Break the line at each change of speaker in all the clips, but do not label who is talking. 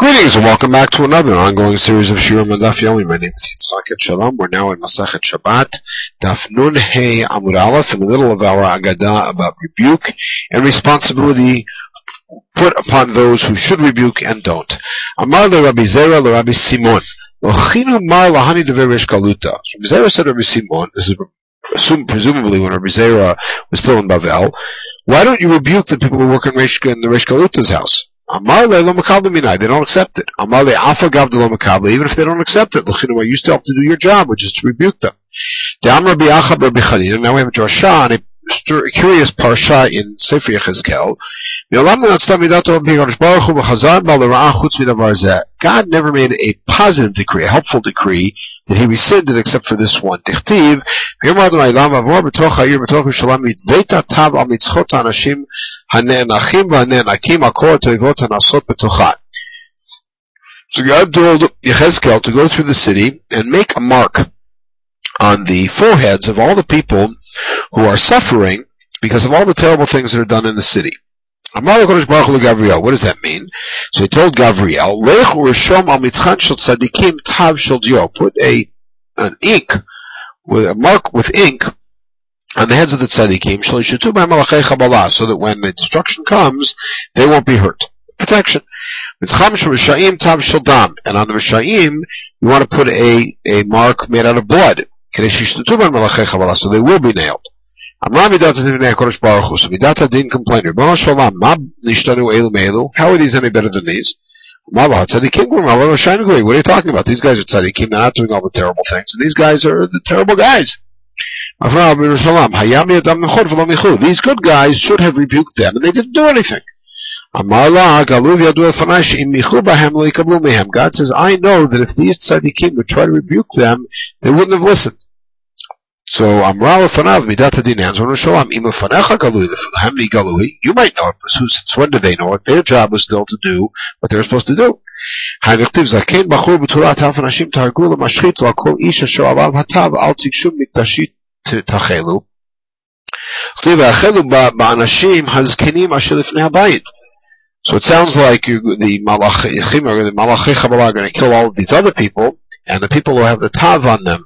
Greetings and welcome back to another ongoing series of Shiurim and Yomi. My name is Yitzchak Shalom. We're now in Masachet Shabbat, Daf Nun Hey Amud Aleph, in the middle of our Agadah about rebuke and responsibility put upon those who should rebuke and don't. Amar le Rabbi Zera le Rabbi Simon. Lochinu mar lahani deverish galuta. Rabbi Zera said Rabbi Simon, this is presumably when Rabbi Zera was still in Bavel, why don't you rebuke the people who work in, Reish, in the Reish Galuta's house? They don't accept it. Even if they don't accept it, you still have to do your job, which is to rebuke them. Now we have a drasha a curious parsha in Sefer Yechezkel. God never made a positive decree, a helpful decree, that he rescinded except for this one. So God told Yechezkel to go through the city and make a mark on the foreheads of all the people who are suffering because of all the terrible things that are done in the city. Amar Baruch Hu What does that mean? So he told Gavriel, Lech urishom al mitzchan shel tzadikim tav shel dio. Put a an ink with a mark with ink on the heads of the tzadikim shel yishutu malachei so that when the destruction comes, they won't be hurt. Protection. Mitzcham shel rishayim tav shel dam. And on the rishayim, you want to put a a mark made out of blood. So they will be nailed. Amra midat adin Hakadosh Baruch So midat adin complained. Rabbi Shalom, ma nishtanu elu meelu? How are these any better than these? What are you talking about? These guys are tzaddikim. They're not doing all the terrible things. And these guys are the terrible guys. These good guys should have rebuked them, and they didn't do anything. God says, I know that if these tzaddikim would try to rebuke them, they wouldn't have listened. So Amra Lefanav Midat Hadin answered Shalom Ima Fanecha Galui Hamli Galui. You might know it, but since when did they know it? Their job was still to do what they were supposed to do. הנכתיב זקן בחור בתורת אלף אנשים תהרגו למשחית ועל כל איש אשר עליו התו אל תיגשו מקדשית תחלו. כתיב והחלו באנשים הזקנים אשר לפני הבית. So it sounds like you, the Malachim or the Malachi Kabbalah are going to kill all of these other people, and the people who have the tav on them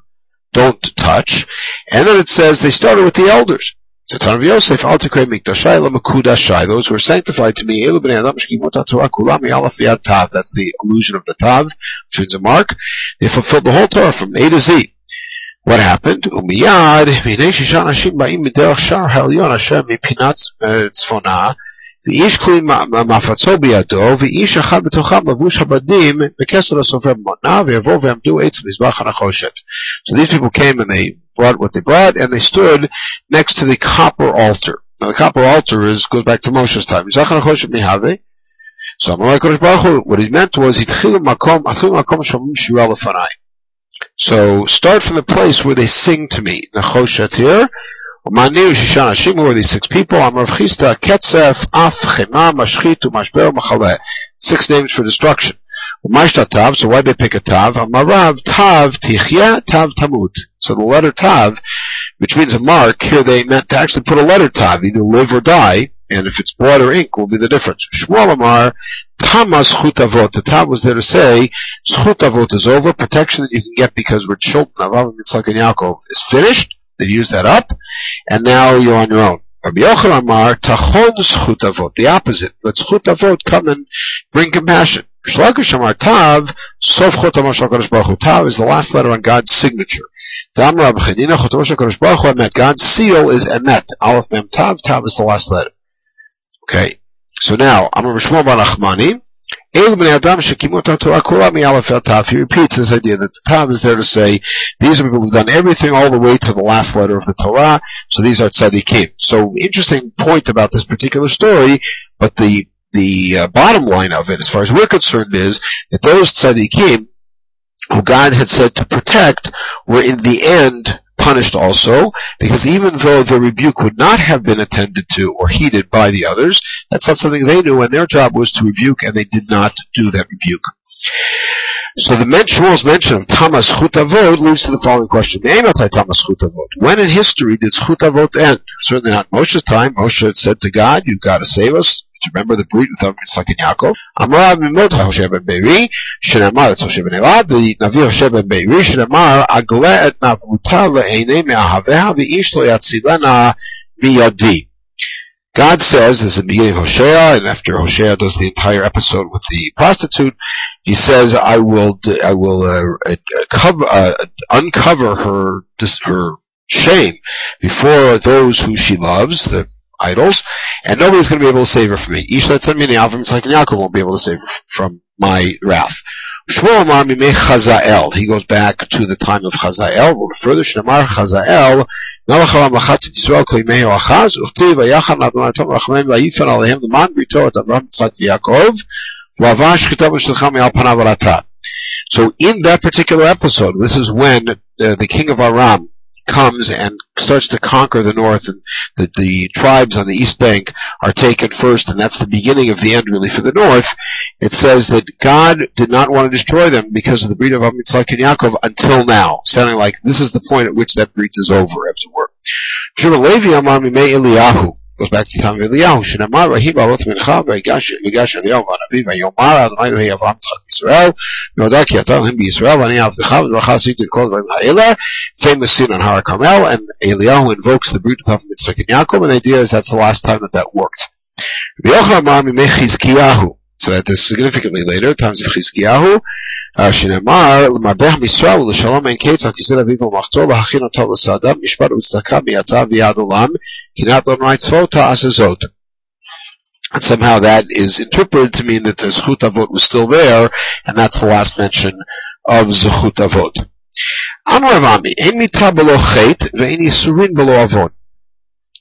don't touch. And then it says they started with the elders. Those who are sanctified to me, that's the illusion of the tav, which means a mark. They fulfilled the whole Torah from A to Z. What happened? ואיש כלי מפצו בידו, ואיש אחד בתוכם לבוש הבדים בכסר הסופר מונה, ויבואו ועמדו עץ מזבח הנחושת. So these people came and they brought what they brought, and they stood next to the copper altar. Now the copper altar is, goes back to Moshe's time. מזבח הנחושת מהווה. So אמר הקדוש ברוך הוא, what he meant was, התחילו מקום, התחילו מקום שאומרים שירה לפניי. So start from the place where they sing to me. Nachoshet here, Umani Shisha Nashim, who are these six people? Amrav Chista, Ketzef, Af, Chema, Mashchit, Umashber, Machaleh. Six names for destruction. Umashta Tav, so why they pick a Tav? Amarav, Tav, Tichya, Tav, Tamut. So the letter Tav, which means a mark, here they meant to actually put a letter Tav, either live or die, and if it's blood or ink will be the difference. Shmuel Amar, Tamas Chutavot. The Tav was there to say, Chutavot is over, protection that you can get because we're children of Avram Yitzchak and Yaakov is finished, They've used that up, and now you're on your own. Rabbi Yochanan Amar, tachon zchut the opposite. Let zchut avot come and bring compassion. Shlakish Amar tav, sof chut amar baruch hu. Tav is the last letter on God's signature. Dam Rab Chanina, chut amar baruch hu, emet. God's seal is emet. Aleph mem tav, tav is the last letter. Okay. So now, I'm Amar Shmuel Bar He repeats this idea that the Tav is there to say, these are people who've done everything all the way to the last letter of the Torah, so these are tzaddikim. So, interesting point about this particular story, but the, the uh, bottom line of it, as far as we're concerned, is that those tzaddikim, who God had said to protect, were in the end punished also, because even though the rebuke would not have been attended to or heeded by the others, that's not something they knew, and their job was to rebuke, and they did not do that rebuke. So the Shmuel's mention of Tamas Chutavot leads to the following question. Tamas Chutavot. When in history did Chutavot end? Certainly not Moshe's time. Moshe had said to God, you've got to save us. Remember the breed with Yitzchak and Yaakov. Amar Mimodcha Hoshea ben Beiri, Shenamar, that's Hoshea ben Elad, Navi Hoshea ben Beiri, Shenamar, Agla et Navuta le'ene me'ahaveha v'ish lo yatzilena miyadi. God says, this is the beginning of Hosea, and after Hosea does the entire episode with the prostitute, he says, "I will, I will uh, uh, cover, uh, uncover her, her shame before those who she loves, the idols, and nobody's going to be able to save her from me. Each that sent me the Avram like Yaakov won't be able to save her from my wrath." Chazael. He goes back to the time of Chazael. A little further, Shnamar Chazael. מלך העולם לחץ את ישראל כל ימי אחז, וכתיב ויחד לאדוני תום רחמם ויפן עליהם למען בריתו את אברהם יצחק ויעקב, ועבר שחיטה ושלחה מעל פניו על So in that particular episode, this is when uh, the king of Aram comes and starts to conquer the north and the, the tribes on the east bank are taken first and that's the beginning of the end really for the north, it says that God did not want to destroy them because of the breed of Amitzvah and Yaakov until now, sounding like this is the point at which that breed is over, as it were. Levi Amar Eliyahu goes back to Tam Eliyahu, Shinamar, Vahi Ba'alot Mincha, Vayigash Eliyahu V'anavi, Vayomar Adonai Vahi Avraham Tzchak Yisrael, Noda Ki Atar Him B'Yisrael, V'ani Avdecha, V'dracha Asit in Kol Vayim Ha'ela, famous scene on Har Carmel, and Eliyahu invokes the Brit of Yitzchak and Yaakov, and the idea is that's the last time that that worked. V'yochra Ma'am Yimei Chizkiyahu, so that is significantly later, times of Chizkiyahu, שנאמר, למרבה המשרה ולשלום אין קץ, הכיסא אביו ומחתו, להכין אותו לסעדה, משפט וצדקה מעתה ויד עולם, כי נעת לא נראי צפו תעשה זאת. And somehow that is interpreted to mean that the Zechut Avot was still there, and that's the last mention of Zechut Avot. Amar Avami, Ein mitra below chet, ve'en yisurin below avot.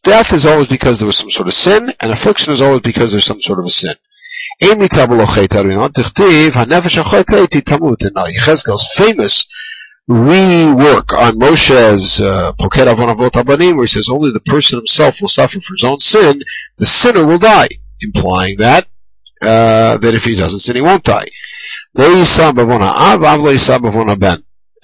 Death is always because there was some sort of sin, and affliction is always because there's some sort of a sin. Yechezkel's famous rework on Moshe's Poked Avon Avot Abanim, where he says only the person himself will suffer for his own sin, the sinner will die, implying that uh, that if he doesn't sin, he won't die.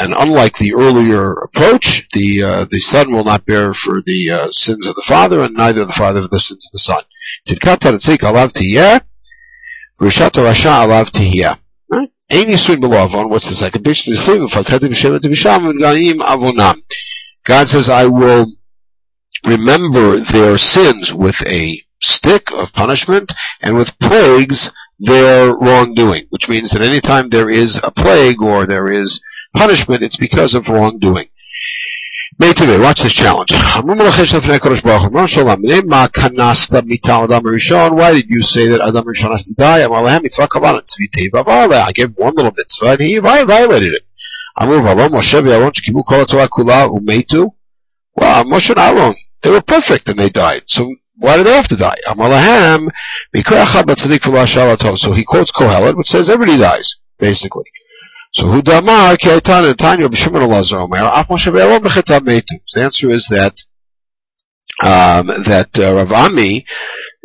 And unlike the earlier approach, the uh, the son will not bear for the uh, sins of the father, and neither the father for the sins of the son. Rishat Rasha Alav Tihya. Ein below Avon, what's the second pitch? God says, I will remember their sins with a stick of punishment and with plagues their wrongdoing, which means that anytime there is a plague or there is punishment, it's because of wrongdoing. Meitive, watch this challenge. Why did you say that Adam Rishon has to die? I gave one little mitzvah and he violated it. Well, Moshe and Aaron, they were perfect and they died. So why do they have to die? So he quotes Kohelet, which says everybody dies, basically. So who damar keitana tanya b'shimon elazar omer af Moshe ve'aron b'chetam meitu. The answer is that um, that uh, Rav Ami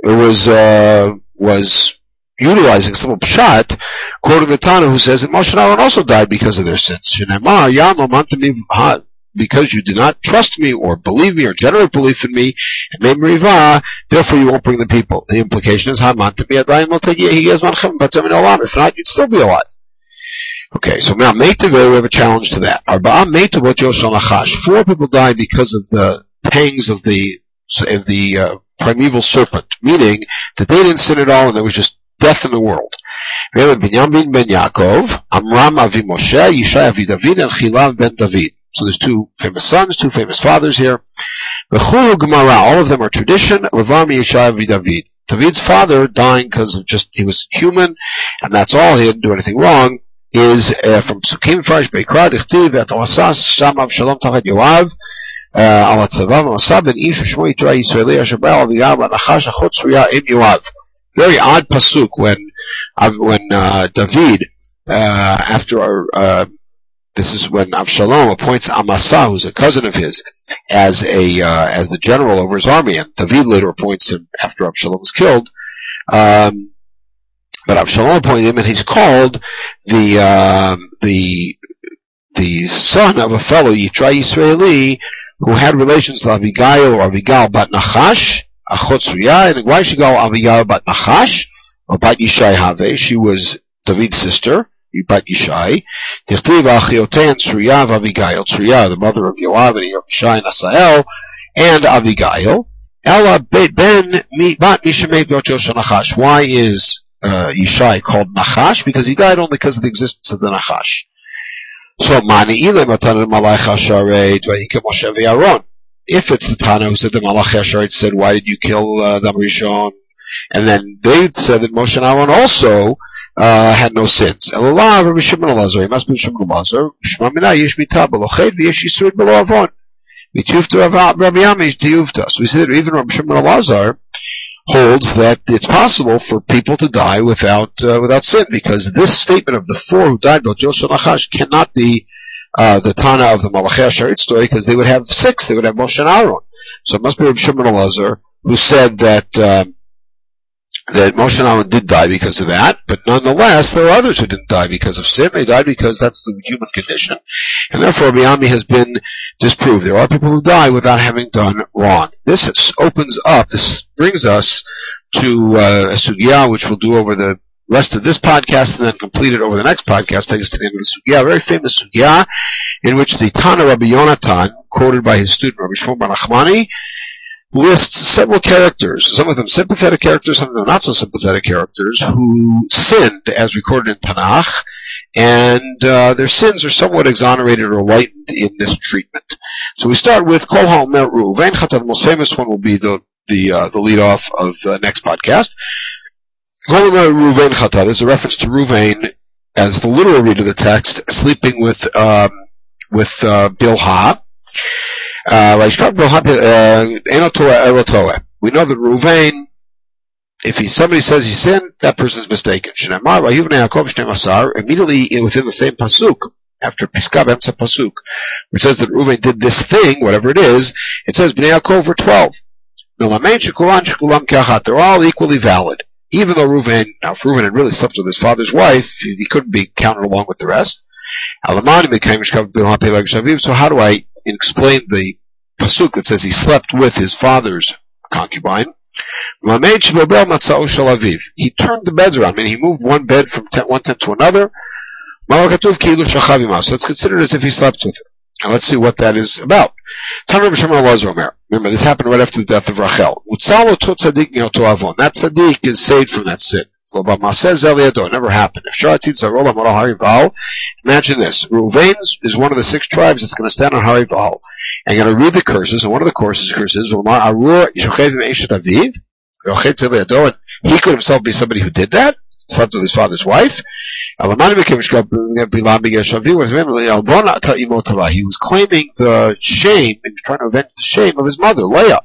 was uh, was utilizing some pshat, quoting the Tana who says that Moshe and Aaron also died because of their sins. Because you did not trust me or believe me or generate belief in me, therefore you won't bring the people. The implication is, and if not, you'd still be alive. Okay, so now Meitav, we have a challenge to that. Arba'a Meitavot Yoshon Achash. Four people died because of the pangs of the of the uh, primeval serpent, meaning that they didn't sin at all and there was just death in the world. We have Binyamin ben Yaakov, Amram Avi Moshe, Yishai Avi David, and Chilav ben David. So there's two famous sons, two famous fathers here. Gemara, all of them are tradition. Levam Yishai Avi David. David's father dying because of just, he was human, and that's all, he didn't do anything wrong is uh, from Psukim Fresh Beikra Dichtiv ותעשה שם אבשלום תחת יואב על הצבא ועשה בן איש ושמו יתרה ישראלי אשר בא אביגר והנחש אחות צרויה עם יואב. Very odd pasuk when when uh, David uh, after uh, this is when Avshalom appoints Amasa, who's a cousin of his, as a uh, as the general over his army, and David later appoints him after Avshalom was killed. Um, but Absalom appointed him, and he's called the um, the the son of a fellow Yitra Israeli who had relations with Abigail or Abigail but Nachash, Achot Tzuya, and why she go Abigail bat Nachash, or bat Yishai Have, she was David's sister, bat Yishai. Tichtiv Achiotein Tzuya Abigail, Tzuya, the mother of Yoav and Yishai and Asael, and Abigail. Ella ben bat Mishamei Bot Nachash. Why is uh, Yishai called Nachash? Because he died only because of the existence of the Nachash. So Malach. If it's the Tana who said the Malach Hasharet said, why did you kill uh, the Rishon? And then they said that Moshe and Aaron also uh, had no sins. He must be Shimon Elazar. Shema Mina Yesh Mita Belochet V'Yesh Yisur Below Avon. Mitufta Rabbi Yamish Tiyufta. So we see that even Rabbi Shimon Elazar holds that it's possible for people to die without uh, without sin, because this statement of the four who died about Joshua Nachash cannot be uh, the Tana of the Malachia Sharit story, because they would have six. They would have Moshe and Aaron. So it must be Rabbi Shimon Elazar who said that. Um, that Moshe Aaron did die because of that, but nonetheless, there are others who didn't die because of sin. They died because that's the human condition. And therefore, Rabbi has been disproved. There are people who die without having done wrong. This opens up, this brings us to uh, a sugya, which we'll do over the rest of this podcast and then complete it over the next podcast, take us to the end of the sugya, a very famous sugya, in which the Tana Rabbi Yonatan, quoted by his student Rabbi Shmuel Bar lists several characters, some of them sympathetic characters, some of them not so sympathetic characters, who sinned as recorded in Tanakh, and uh, their sins are somewhat exonerated or lightened in this treatment. So we start with Kol HaOmer Ruvain Chata. The most famous one will be the the uh, the lead off of the next podcast. Kol HaOmer Ruvain Chata. There's a reference to Ruvain as the literal read of the text, sleeping with um, with uh, Bilhah. Uh, uh, we know that Ruvain if he, somebody says he sinned, that person is mistaken. Immediately within the same pasuk, after Piskab Emsa Pasuk, which says that Reuven did this thing, whatever it is, it says Bnei Yaakov were 12. They're all equally valid. Even though Reuven, now if Reuven had really slept with his father's wife, he couldn't be counted along with the rest. So how do I explain the Pasuk that says he slept with his father's concubine? He turned the beds around, I meaning he moved one bed from tent, one tent to another. So it's considered as if he slept with her. And let's see what that is about. Remember, this happened right after the death of Rachel. That tzaddik is saved from that sin. Never happened. Imagine this. Ruvain is one of the six tribes that's going to stand on Harival and going to read the curses, and one of the courses curses, he could himself be somebody who did that, slept with his father's wife. He was claiming the shame and trying to avenge the shame of his mother, Leah.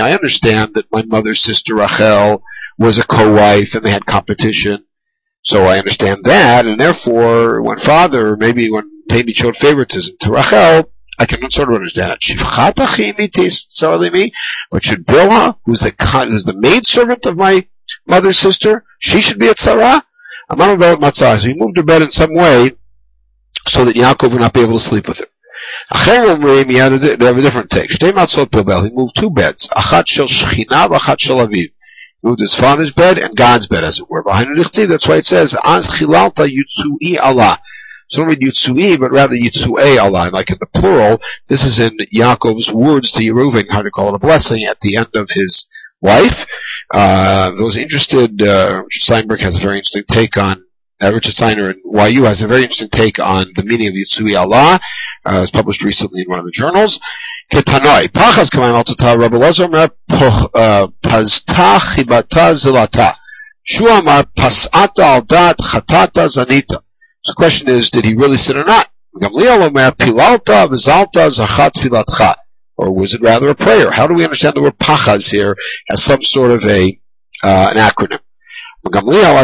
I understand that my mother's sister Rachel was a co-wife and they had competition. So I understand that, and therefore, when father, maybe when maybe showed favoritism to Rachel, I can sort of understand it. But should Bilha, who's the who's the maid servant of my mother's sister, she should be at Sarah? I'm not about Matzah. So he moved her bed in some way so that Yaakov would not be able to sleep with her. He had a, they have a different take. Shtei matzot pilbel. He moved two beds. Achat shel shechina, achat shel aviv. Moved his father's bed and God's bed, as it were. Behind That's why it says, Az chilalta yutsui Allah. So don't read Yitzui, but rather Yitzue Allah. Like in the plural, this is in Yaakov's words to Yeruvin, how to call it a blessing at the end of his life. Uh, those interested, uh, Steinberg has a very interesting take on uh, Richard Steiner and YU has a very interesting take on the meaning of Yitzui Allah. Uh, it was published recently in one of the journals. Ketanoi. Pachas kamayim al tata Rabbi Lezer omer uh, pazta chibata zilata. Shu amar pasata al dat chatata zanita. So the question is, did he really sin or not? pilalta zachat Or was it rather a prayer? How do we understand the word pachas here as some sort of a, uh, an acronym? Gamliel.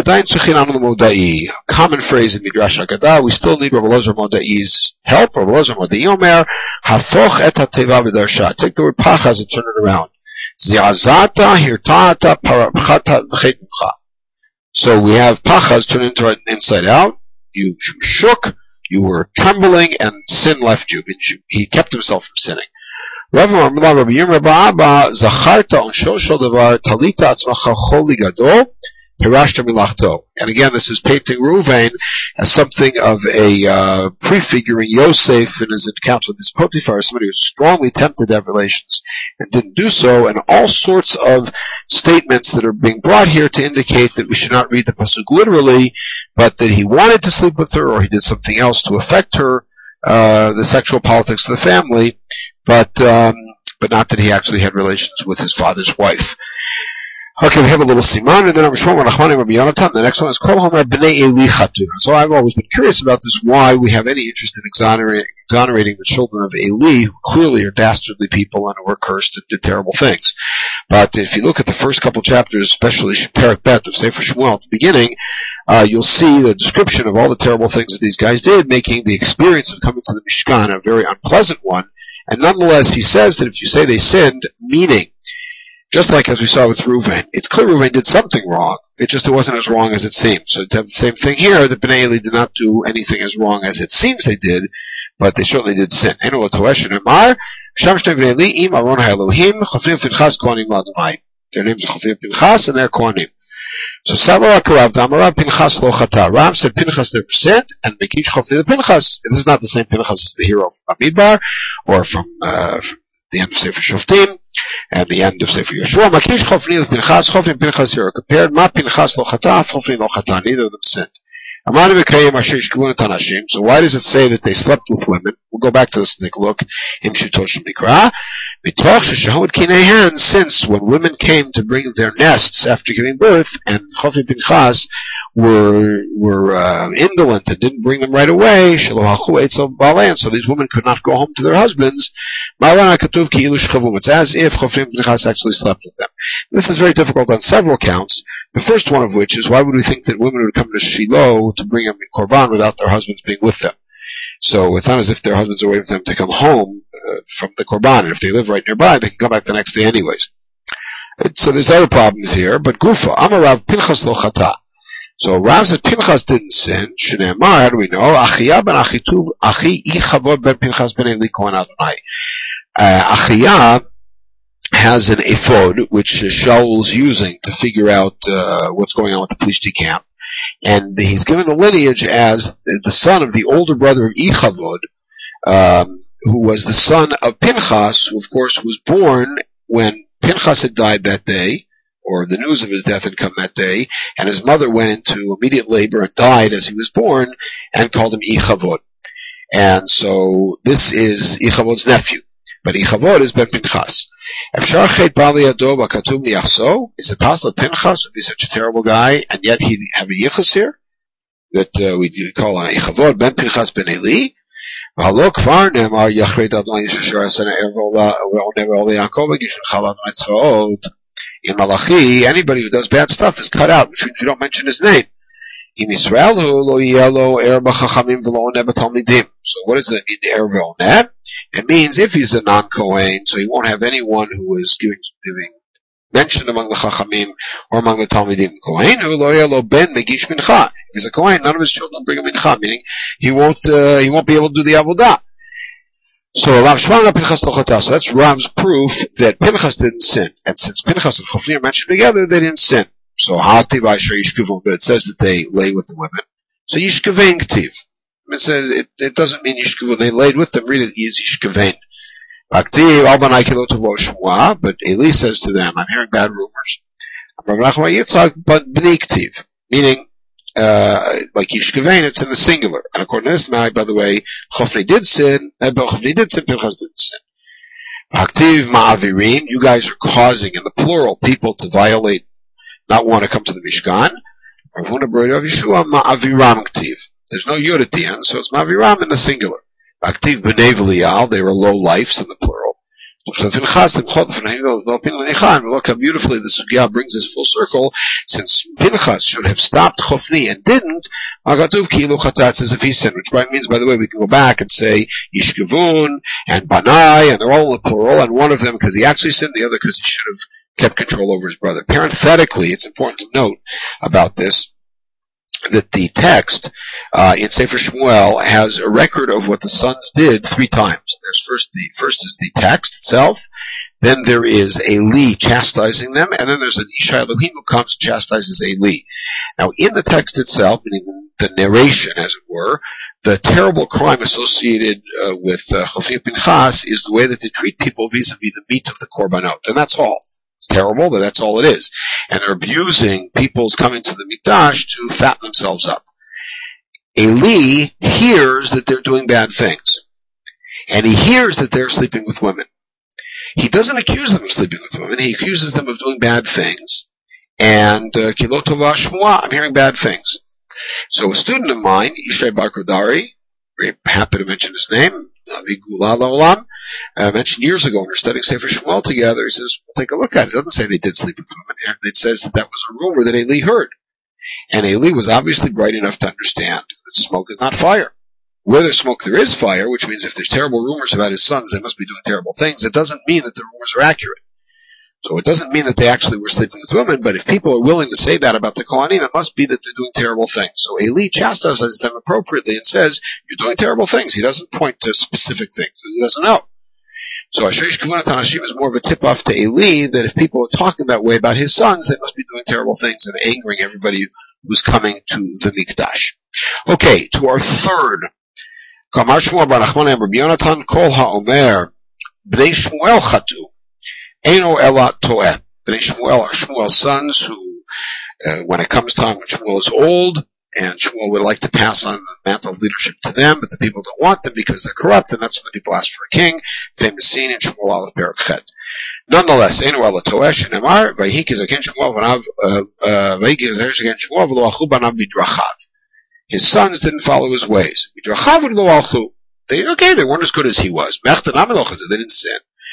Common phrase in Midrash Haggadah. We still need Rabbi Lozer Modai's help. Rabbi Lozer Modai Omer hafoch et v'darsha. Take the word pachas and turn it around. Ziazata hirtata v'chetimcha. So we have pachas turned into an inside out. You shook, you were trembling, and sin left you. He kept himself from sinning. Rabbi Rabbi Abba zacharta on devar talita atzmacha choli gadol. And again, this is painting Ruvain as something of a uh, prefiguring Yosef in his encounter with his Potiphar, somebody who strongly tempted to have relations and didn't do so, and all sorts of statements that are being brought here to indicate that we should not read the pasuk literally, but that he wanted to sleep with her or he did something else to affect her, uh, the sexual politics of the family, but um, but not that he actually had relations with his father's wife. Okay, we have a little siman, and then I'm Shmuel Rachmanim Rabbi Yonatan. The next one is Kol Homer B'nei Eli Chatun. So I've always been curious about this, why we have any interest in exonerating, exonerating the children of Eli, who clearly are dastardly people and were cursed and did terrible things. But if you look at the first couple chapters, especially Perak Bet of Sefer Shmuel at the beginning, uh, you'll see the description of all the terrible things that these guys did, making the experience of coming to the Mishkan a very unpleasant one. And nonetheless, he says that if you say they sinned, meaning just like as we saw with Reuven, it's clear Reuven did something wrong. It just it wasn't as wrong as it seemed. So have the same thing here, the Bnei Eli did not do anything as wrong as it seems they did, but they certainly did sin. Their names are Chofim Pinchas and they're Kohanim. So Damarav Pinchas Lo. Ram said Pinchas their percent and Mekish Chofni the Pinchas. This is not the same Pinchas as the hero from Amidbar or from, uh, from the end of Sefer Shoftim at the end of Sefer Yehoshua. Makish Chofni with Pinchas, Chofni Pinchas here are compared. Ma Pinchas lo chata, Chofni lo chata. Neither of them sinned. So why does it say that they slept with women? We'll go back to this and take a look. Since when women came to bring their nests after giving birth, and Chofi Pinchas were were uh, indolent and didn't bring them right away, so these women could not go home to their husbands. It's as if Chofi Pinchas actually slept with them. This is very difficult on several counts. The first one of which is why would we think that women would come to Shiloh to bring them korban without their husbands being with them? So it's not as if their husbands are waiting for them to come home uh, from the korban, and if they live right nearby, they can come back the next day anyways. So there's other problems here, but Gufa, Amarav Pinchas lo chata. So Rav said Pinchas didn't sin. Shneimar, how do we know? Achiyah ben Achituv, Achi Ichavod ben Pinchas ben Eli Kohen Adonai. Uh, Achiyah has an ephod, which Shaul's using to figure out uh, what's going on with the Plishti camp. And he's given the lineage as the son of the older brother of Ichavod, um, who was the son of Pinchas, who of course was born when Pinchas had died that day, or the news of his death had come that day, and his mother went into immediate labor and died as he was born, and called him Ichavod. And so this is Ichavod's nephew, but Ichavod is Ben Pinchas. Is it possible that Pinchas would be such a terrible guy and yet he have a yichus here? That uh, we call a Ichavod ben Pinchas ben Eli? והלא כבר נאמר יחרד אדוני איש אשר עשה ועונה ועולה יעקב הגיש לך לאדוני צבאות In Malachi, anybody who does bad stuff is cut out, which means we don't mention his name. So what does that mean, er ve'oneh? It means if he's a non-Kohen, so he won't have anyone who is giving, giving mention among the Chachamim or among the Talmidim. Kohen ben megish mincha. If he's a Kohen, none of his children bring a mincha, meaning he won't, uh, he won't be able to do the avodah. So Rav Shmanga Pinchas Lochatas. So that's Rav's proof that Pinchas didn't sin. And since Pinchas and Chofni are mentioned together, they didn't sin. So Hati Vaishar Yishkavon, but it says that they lay with the women. So Yishkavein Ktiv. It says it, it doesn't mean Yishkavon. They laid with them. Read it is Shmua, but Eli says to them, I'm hearing bad rumors. Meaning, uh, like Yishkavein, it's in the singular. And according to this by the way, Chofni did sin, and Chofni did sin, Pinchas didn't sin. Aktiv Ma'avirim, you guys are causing, in the plural, people to violate not want to come to the Mishkan. There's no yud at the end, so it's Maviram in the singular. Aktiv b'nei they were low lifes in the plural. Look how beautifully the Sugya brings us full circle, since Pinchas should have stopped Chofni and didn't, says if he sinned, which means, by the way, we can go back and say Yishkavun and Banai, and they're all in the plural, and one of them because he actually sinned, the other because he should have kept control over his brother. Parenthetically, it's important to note about this that the text uh, in Sefer Shmuel has a record of what the sons did three times. There's first the first is the text itself, then there is a Eli chastising them, and then there's an Isha Elohim who comes and chastises Eli. Now, in the text itself, meaning the narration, as it were, the terrible crime associated uh, with uh, Chofim Pinchas is the way that they treat people vis-a-vis the meat of the korbanot, and that's all. It's terrible, but that's all it is. And they're abusing people's coming to the mikdash to fatten themselves up. Eli hears that they're doing bad things. And he hears that they're sleeping with women. He doesn't accuse them of sleeping with women. He accuses them of doing bad things. And uh, I'm hearing bad things. So a student of mine, Ishay Bakradari, very happy to mention his name, Uh, I mentioned years ago when we were studying Sefer Shmuel together, he says, we'll take a look at it. It doesn't say they did sleep with women. It says that that was a rumor that Eli heard. And Eli was obviously bright enough to understand that smoke is not fire. Where there's smoke, there is fire, which means if there's terrible rumors about his sons, they must be doing terrible things. It doesn't mean that the rumors are accurate. So it doesn't mean that they actually were sleeping with women, but if people are willing to say that about the Kohanim, it must be that they're doing terrible things. So Eli chastises them appropriately and says, you're doing terrible things. He doesn't point to specific things. He doesn't know. So Ashresh Kavanat Hanashim is more of a tip-off to Eli that if people are talking that way about his sons, they must be doing terrible things and angering everybody who's coming to the Mikdash. Okay, to our third. Kamar Shmuel Bar Nachman Kol HaOmer Bnei Shmuel Chatu Eno Elat Toe, Bnei Shmuel are Shmuel's sons who, uh, when it comes time when Shmuel is old, and Shmuel would like to pass on the mantle of leadership to them, but the people don't want them because they're corrupt, and that's when the people ask for a king. Famous scene in Shmuel Aleph Berachet. Nonetheless, Eno Ela Toesh and Emar, Vayikis against Shmuel, Vanav, uh, uh, Vayikis against Shmuel, V'loachu Banav Midrachav. His sons didn't follow his ways. Midrachav alchu. They, okay, they weren't as good as he was. They didn't sin.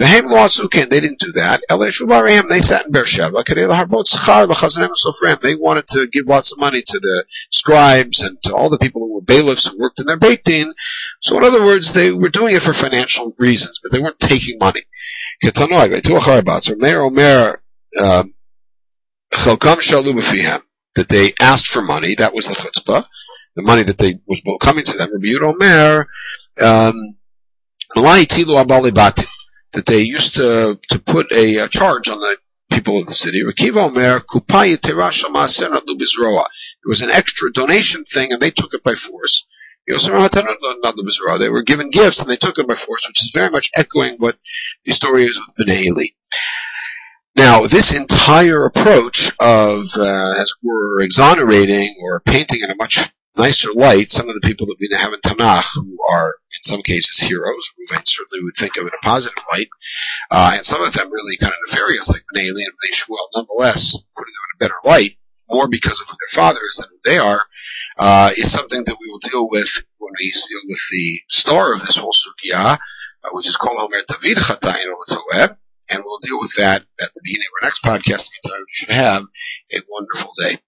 The Haim Lasukin, they didn't do that. They sat in Beersheba. They wanted to give lots of money to the scribes and to all the people who were bailiffs who worked in their Beit Din. So in other words, they were doing it for financial reasons, but they weren't taking money. That they asked for money, that was the chutzpah, the money that they was coming to them. Rabbi Yudomer, um, that they used to to put a, a charge on the people of the city. It was an extra donation thing, and they took it by force. They were given gifts, and they took it by force, which is very much echoing what the story is with Bnei Eli. Now, this entire approach of, uh, as we're exonerating or painting in a much nicer light some of the people that we have in Tanakh who are in some cases heroes, I certainly would think of in a positive light, uh, and some of them really kind of nefarious, like Bnei Eli and Bnei Shmuel, nonetheless, putting them in a better light, more because of who their father is than who they are, uh, is something that we will deal with when we deal with the star of this whole sugya, uh, which is called Omer David Chatayin and we'll deal with that at the beginning of our next podcast. You should have a wonderful day.